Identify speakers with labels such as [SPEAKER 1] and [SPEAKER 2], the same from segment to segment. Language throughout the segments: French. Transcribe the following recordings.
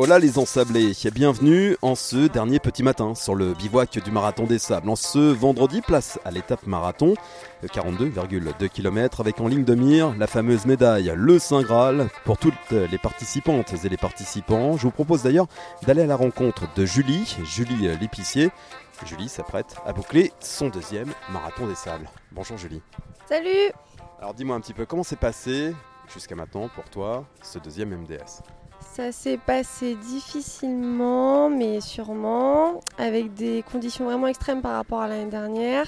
[SPEAKER 1] Hola les ensablés, bienvenue en ce dernier petit matin sur le bivouac du Marathon des Sables. En ce vendredi, place à l'étape marathon, 42,2 km avec en ligne de mire la fameuse médaille, le Saint Graal, pour toutes les participantes et les participants. Je vous propose d'ailleurs d'aller à la rencontre de Julie, Julie l'épicier. Julie s'apprête à boucler son deuxième Marathon des Sables. Bonjour Julie.
[SPEAKER 2] Salut
[SPEAKER 1] Alors dis-moi un petit peu comment s'est passé jusqu'à maintenant pour toi ce deuxième MDS
[SPEAKER 2] ça s'est passé difficilement, mais sûrement, avec des conditions vraiment extrêmes par rapport à l'année dernière.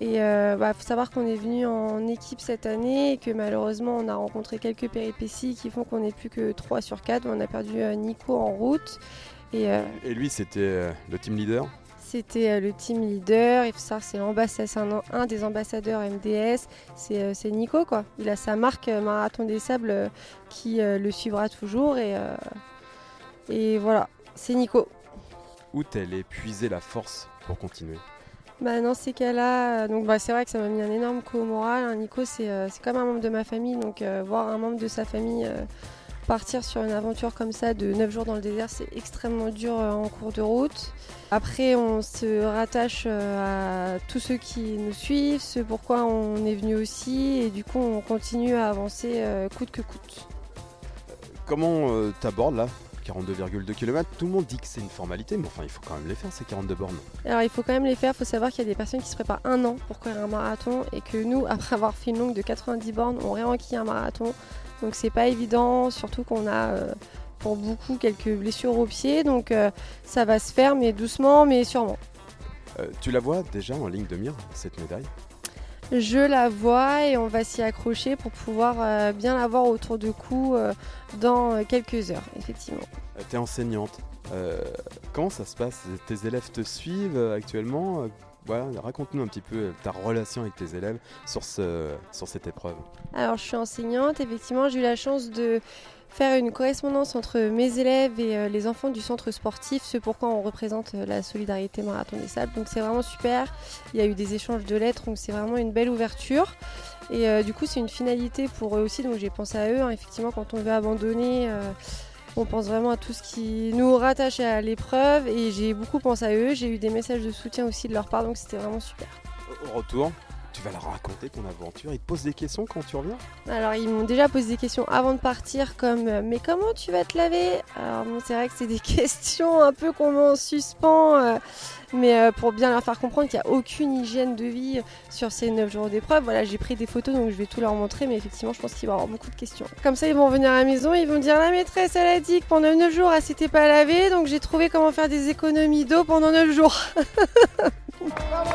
[SPEAKER 2] Et il euh, bah, faut savoir qu'on est venu en équipe cette année et que malheureusement on a rencontré quelques péripéties qui font qu'on n'est plus que 3 sur 4. On a perdu euh, Nico en route.
[SPEAKER 1] Et, euh, et lui c'était le team leader?
[SPEAKER 2] C'était euh, le team leader. Il faut savoir c'est l'ambassadeur, un, des ambassadeurs MDS. Euh, c'est Nico quoi. Il a sa marque euh, Marathon des Sables qui le suivra toujours et, et voilà, c'est Nico.
[SPEAKER 1] Où t'es épuiser la force pour continuer?
[SPEAKER 2] Bah, dans ces cas-là, donc bah, c'est vrai que ça m'a mis un énorme coup au moral. Hein. Nico, c'est comme un membre de ma famille, donc voir un membre de sa famille partir sur une aventure comme ça de 9 jours dans le désert, c'est extrêmement dur en cours de route. Après, on se rattache euh, à tous ceux qui nous suivent, ce pourquoi on est venu aussi, et du coup, on continue à avancer euh, coûte que coûte.
[SPEAKER 1] Comment euh, tu abordes là 42,2 km, tout le monde dit que c'est une formalité, mais enfin il faut quand même les faire ces 42 bornes.
[SPEAKER 2] Alors il faut quand même les faire, il faut savoir qu'il y a des personnes qui se préparent un an pour courir un marathon et que nous, après avoir fait une longue de 90 bornes, on réenquille un marathon. Donc c'est pas évident, surtout qu'on a pour beaucoup quelques blessures au pied, donc euh, ça va se faire, mais doucement, mais sûrement.
[SPEAKER 1] Euh, tu la vois déjà en ligne de mire, cette médaille?
[SPEAKER 2] Je la vois et on va s'y accrocher pour pouvoir euh, bien la voir autour de cou dans quelques heures, effectivement.
[SPEAKER 1] tu es enseignante. comment ça se passe? Tes élèves te suivent actuellement? Voilà, raconte-nous un petit peu ta relation avec tes élèves sur, ce, sur cette épreuve.
[SPEAKER 2] Alors, je suis enseignante. Effectivement, j'ai eu la chance de faire une correspondance entre mes élèves et euh, les enfants du centre sportif, ce pourquoi on représente euh, la solidarité marathon des sables. Donc c'est vraiment super. Il y a eu des échanges de lettres, donc c'est vraiment une belle ouverture. Et euh, du coup, c'est une finalité pour eux aussi, donc j'ai pensé à eux. Hein. Effectivement, quand on veut abandonner, on pense vraiment à tout ce qui nous rattache à l'épreuve. Et j'ai beaucoup pensé à eux. J'ai eu des messages de soutien aussi de leur part, donc c'était vraiment super.
[SPEAKER 1] Au retour, tu vas leur raconter ton aventure. Ils te posent des questions quand tu reviens?
[SPEAKER 2] Alors, ils m'ont déjà posé des questions avant de partir, comme euh, Mais comment tu vas te laver? Alors, bon, c'est vrai que c'est des questions un peu qu'on met en suspens, euh, mais euh, pour bien leur faire comprendre qu'il n'y a aucune hygiène de vie sur ces 9 jours d'épreuve. Voilà, j'ai pris des photos, donc je vais tout leur montrer, mais effectivement, je pense qu'il va y avoir beaucoup de questions. Comme ça, ils vont venir à la maison, ils vont me dire La maîtresse, elle a dit que pendant 9 jours, elle s'était pas lavée, donc j'ai trouvé comment faire des économies d'eau pendant 9 jours.